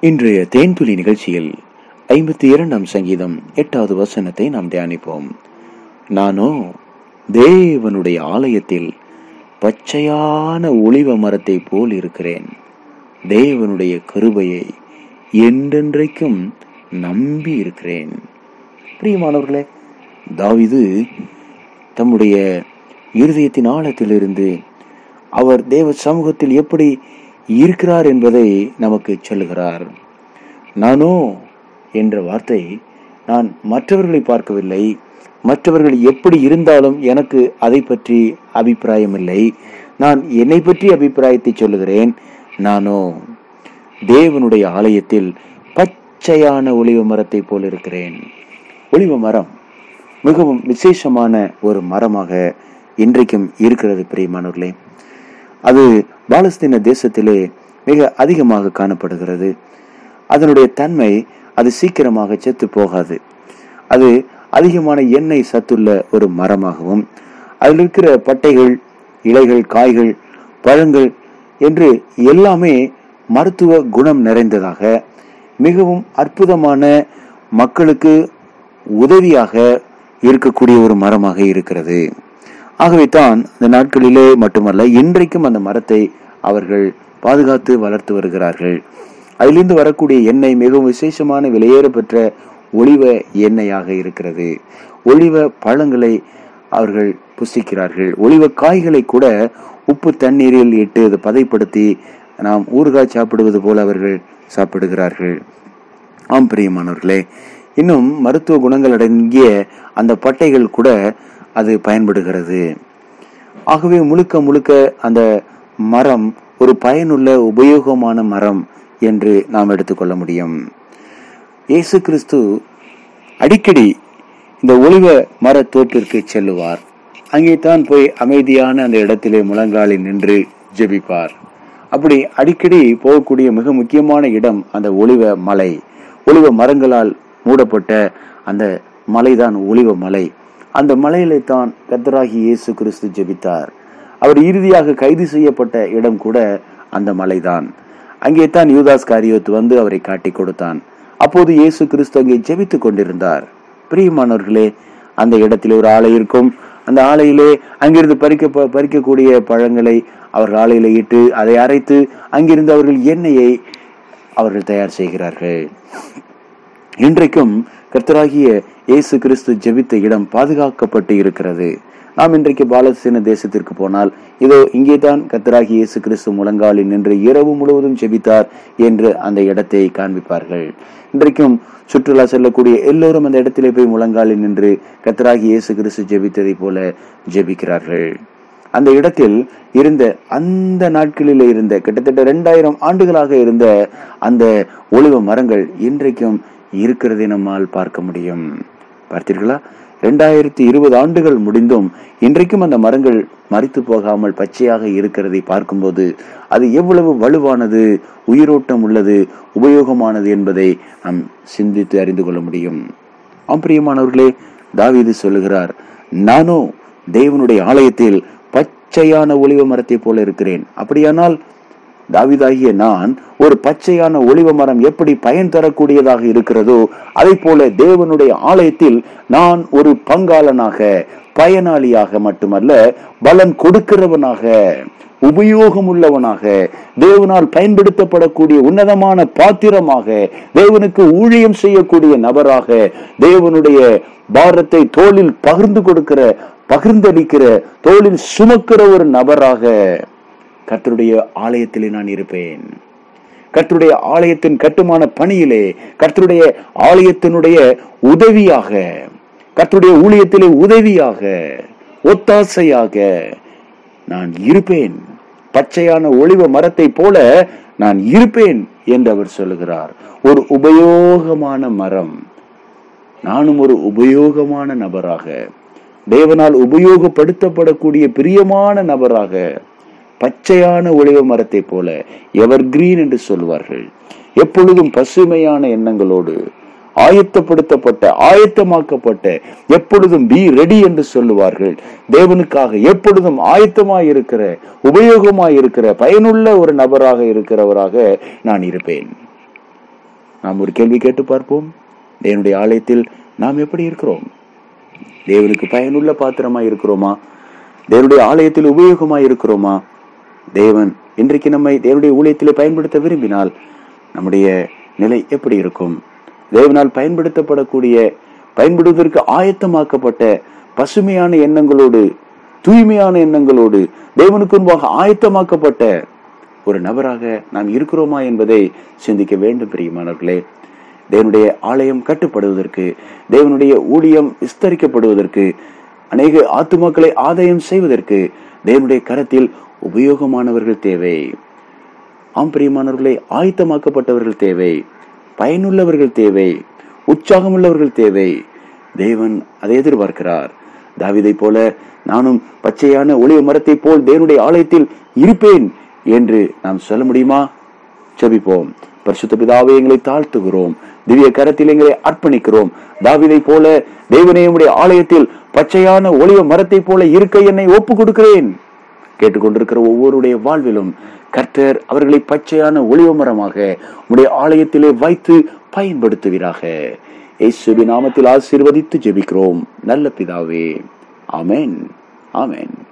இன்றைய தேன்துளி நிகழ்ச்சியில் ஐம்பத்தி இரண்டாம் சங்கீதம் எட்டாவது வசனத்தை நாம் தியானிப்போம். நானோ தேவனுடைய ஆலயத்தில் பச்சையான ஒளிவ மரத்தை போல் இருக்கிறேன். தேவனுடைய கருபையை என்றென்றைக்கும் நம்பி இருக்கிறேன். பிரியமானவர்களே தாவிது தம்முடைய இருதயத்தின் ஆழத்திலிருந்து அவர் தேவ சமூகத்தில் எப்படி இருக்கிறார் என்பதை நமக்கு சொல்லுகிறார். நானோ என்ற வார்த்தை நான் மற்றவர்களை பார்க்கவில்லை. மற்றவர்கள் எப்படி இருந்தாலும் எனக்கு அதை பற்றி அபிப்பிராயம் இல்லை நான் என்னை பற்றி அபிப்பிராயத்தை சொல்லுகிறேன். நானோ தேவனுடைய ஆலயத்தில் பச்சையான ஒளிவ மரத்தை போல் இருக்கிறேன். ஒளிவ மரம் மிகவும் விசேஷமான ஒரு மரமாக இன்றைக்கும் இருக்கிறது பிரியமானவர்களே. அது பாலஸ்தீன தேசத்திலே மிக அதிகமாக காணப்படுகிறது. அதனுடைய தன்மை அது சீக்கிரமாக செத்து போகாது. அது அதிகமான எண்ணெய் சத்துள்ள ஒரு மரமாகவும் அதில் இருக்கிற பட்டைகள் இலைகள் காய்கள் பழங்கள் என்று எல்லாமே மருத்துவ குணம் நிறைந்ததாக மிகவும் அற்புதமான மக்களுக்கு உதவியாக இருக்கக்கூடிய ஒரு மரமாக இருக்கிறது. ஆகவே தான் இந்த நாட்களிலே மட்டுமல்ல இன்றைக்கும் அந்த மரத்தை அவர்கள் பாதுகாத்து வளர்த்து வருகிறார்கள். அதிலிருந்து வரக்கூடிய எண்ணெய் மிகவும் விசேஷமான விலையேற பெற்ற ஒளிவ எண்ணெயாக இருக்கிறது. ஒளிவ பழங்களை அவர்கள் புசிக்கிறார்கள். ஒளிவ காய்களை கூட உப்பு தண்ணீரில் இட்டு அதை பதைப்படுத்தி நாம் ஊறுகாய் சாப்பிடுவது போல அவர்கள் சாப்பிடுகிறார்கள். ஆம் பிரியமானவர்களே இன்னும் மருத்துவ குணங்கள் அடங்கிய அந்த பட்டைகள் கூட அது பயன்படுகிறது. ஆகவே முழுக்க முழுக்க அந்த மரம் ஒரு பயனுள்ள உபயோகமான மரம் என்று நாம் எடுத்துக்கொள்ள முடியும். இயேசு கிறிஸ்து அடிக்கடி இந்த ஒளிவ மர தோட்டிற்கு செல்லுவார். அங்கே தான் போய் அமைதியான அந்த இடத்திலே முழங்காலி நின்று ஜெபிப்பார். அப்படி அடிக்கடி போகக்கூடிய மிக முக்கியமான இடம் அந்த ஒளிவ மலை. ஒளிவ மரங்களால் மூடப்பட்ட அந்த மலைதான் ஒளிவ மலை. அந்த மலையிலே தான் கத்தராகி இயேசு கிறிஸ்து ஜெபித்தார். அவர் இறுதியாக கைது செய்யப்பட்ட இடம் கூட அந்த மலைதான். அங்கே தான் யூதாஸ் காரியோத் வந்து அவரை காட்டி கொடுத்தான். அப்போது இயேசு கிறிஸ்து அங்கே ஜெபித்துக் கொண்டிருந்தார். பிரியமானவர்களே அந்த இடத்தில் ஒரு ஆலை இருக்கும். அந்த ஆலையிலே அங்கிருந்து பறிக்க பறிக்கக்கூடிய பழங்களை அவர்கள் ஆலையில இட்டு அதை அரைத்து அங்கிருந்து அவர்கள் எண்ணெயை அவர்கள் தயார் செய்கிறார்கள். இன்றைக்கும் கர்த்தராகிய இயேசு கிறிஸ்து ஜெபித்த இடம் பாதுகாக்கப்பட்டு இருக்கிறது. நாம் இன்றைக்கு பாலஸ்தீன தேசத்திற்கு போனால் இதோ இங்கே தான் கத்தராகி இயேசு கிறிஸ்து முழங்காலில் நின்று இரவு முழுவதும் ஜெபித்தார் என்று அந்த இடத்தை காண்பிப்பார்கள். இன்றைக்கும் சுற்றுலா செல்லக்கூடிய எல்லோரும் அந்த இடத்திலே போய் முழங்காலில் நின்று கத்தராகி இயேசு கிறிஸ்து ஜெபித்ததை போல ஜெபிக்கிறார்கள். அந்த இடத்தில் இருந்த அந்த நாட்களில் இருந்த கிட்டத்தட்ட இரண்டாயிரம் ஆண்டுகளாக இருந்த அந்த ஒளிவ மரங்கள் இன்றைக்கும் இருக்கிறதை நம்மால் பார்க்க முடியும். பார்த்தீர்களா? இரண்டாயிரத்தி இருபது ஆண்டுகள் முடிந்தும் இன்றைக்கும் அந்த மரங்கள் மறித்து போகாமல் பச்சையாக இருக்கிறதை பார்க்கும்போது அது எவ்வளவு வலுவானது உயிரோட்டம் உள்ளது உபயோகமானது என்பதை நாம் சிந்தித்து அறிந்து கொள்ள முடியும். ஆம்பிரியமானவர்களே தாவிது சொல்லுகிறார் நானோ தேவனுடைய ஆலயத்தில் பச்சையான ஒளிவ மரத்தை போல இருக்கிறேன். அப்படியானால் தாவிதாகிய நான் ஒரு பச்சையான ஒளிவ மரம் எப்படி பயன் தரக்கூடியதாக இருக்கிறதோ அதை போல தேவனுடைய ஆலயத்தில் நான் ஒரு பங்காளனாக பயனாளியாக மட்டுமல்ல பலன் கொடுக்கிறவனாக உபயோகம் உள்ளவனாக தேவனால் பயன்படுத்தப்படக்கூடிய உன்னதமான பாத்திரமாக தேவனுக்கு ஊழியம் செய்யக்கூடிய நபராக தேவனுடைய பாரத்தை தோளில் பகிர்ந்து கொடுக்கிற பகிர்ந்தளிக்கிற தோளில் சுமக்கிற ஒரு நபராக. கர்த்தருடைய ஆலயத்திலே நான் இருப்பேன். கர்த்தருடைய ஆலயத்தின் கட்டுமான பணியிலே கர்த்தருடைய ஆலயத்தினுடைய உதவியாக கர்த்தருடைய ஊழியத்திலே உதவியாக ஒத்தாசையாக நான் இருப்பேன். பச்சையான ஒளிவ மரத்தை போல நான் இருப்பேன் என்று அவர் சொல்லுகிறார். ஒரு உபயோகமான மரம். நானும் ஒரு உபயோகமான நபராக தேவனால் உபயோகப்படுத்தப்படக்கூடிய பிரியமான நபராக பச்சையான ஒளிவ மரத்தை போல எவர் கிரீன் என்று சொல்வார்கள். எப்பொழுதும் பசுமையான எண்ணங்களோடு ஆயத்தப்படுத்தப்பட்ட ஆயத்தமாக்கப்பட்ட எப்பொழுதும் பி ரெடி என்று சொல்லுவார்கள். தேவனுக்காக எப்பொழுதும் ஆயத்தமாய் இருக்கிற உபயோகமாய் இருக்கிற பயனுள்ள ஒரு நபராக இருக்கிறவராக நான் இருப்பேன். நாம் ஒரு கேள்வி கேட்டு பார்ப்போம். தேவனுடைய ஆலயத்தில் நாம் எப்படி இருக்கிறோம்? தேவனுக்கு பயனுள்ள பாத்திரமா இருக்கிறோமா தேவனுடைய ஆலயத்தில் உபயோகமா இருக்கிறோமா தேவன் இன்றைக்கு நம்மை தேவனுடைய ஊழியத்திலே பயன்படுத்த விரும்பினால் நம்முடைய நிலை எப்படி இருக்கும்? தேவனால் பயன்படுத்தப்படக்கூடிய பயன்படுவதற்கு ஆயத்தமாக்கப்பட்ட பசுமையான எண்ணங்களோடு தூய்மையான எண்ணங்களோடு தேவனுக்கு முன்பாக ஆயத்தமாக்கப்பட்ட ஒரு நபராக நாம் இருக்கிறோமா என்பதை சிந்திக்க வேண்டும் பிரியமானவர்களே. தேவனுடைய ஆலயம் கட்டுப்படுவதற்கு தேவனுடைய ஊழியம் விஸ்தரிக்கப்படுவதற்கு அநேக ஆத்துமாக்களை ஆதாயம் செய்வதற்கு தேவனுடைய கரத்தில் உபயோகமானவர்கள் தேவை. ஆம் பிரியமானவர்களே ஆயத்தமாக்கப்பட்டவர்கள் தேவை. பயனுள்ளவர்கள் தேவை. உற்சாகமுள்ளவர்கள் தேவை. தேவன் அதை எதிர்பார்க்கிறார். தாவிதை போல நானும் பச்சையான ஒளிய மரத்தை போல் தேவனுடைய ஆலயத்தில் இருப்பேன் என்று நாம் சொல்ல முடியுமா? ஜபிப்போம். பரிசுத்த பிதாவை எங்களை தாழ்த்துகிறோம். திவ்ய கரத்தில் எங்களை அர்ப்பணிக்கிறோம். தாவிதை போல தேவனே உடைய ஆலயத்தில் பச்சையான ஒளிவ மரத்தை போல இருக்க என்னை ஒப்பு கொடுக்கிறேன் கேட்டுக்கொண்டிருக்கிற ஒவ்வொருடைய வாழ்விலும் கர்த்தர் அவர்களை பச்சையான ஒளிவமரமாக உடைய ஆலயத்திலே வைத்து பயன்படுத்துவீராக. இயேசுவின் நாமத்தில் ஆசீர்வதித்து ஜெபிக்கிறோம். நல்ல பிதாவே. ஆமேன். ஆமேன்.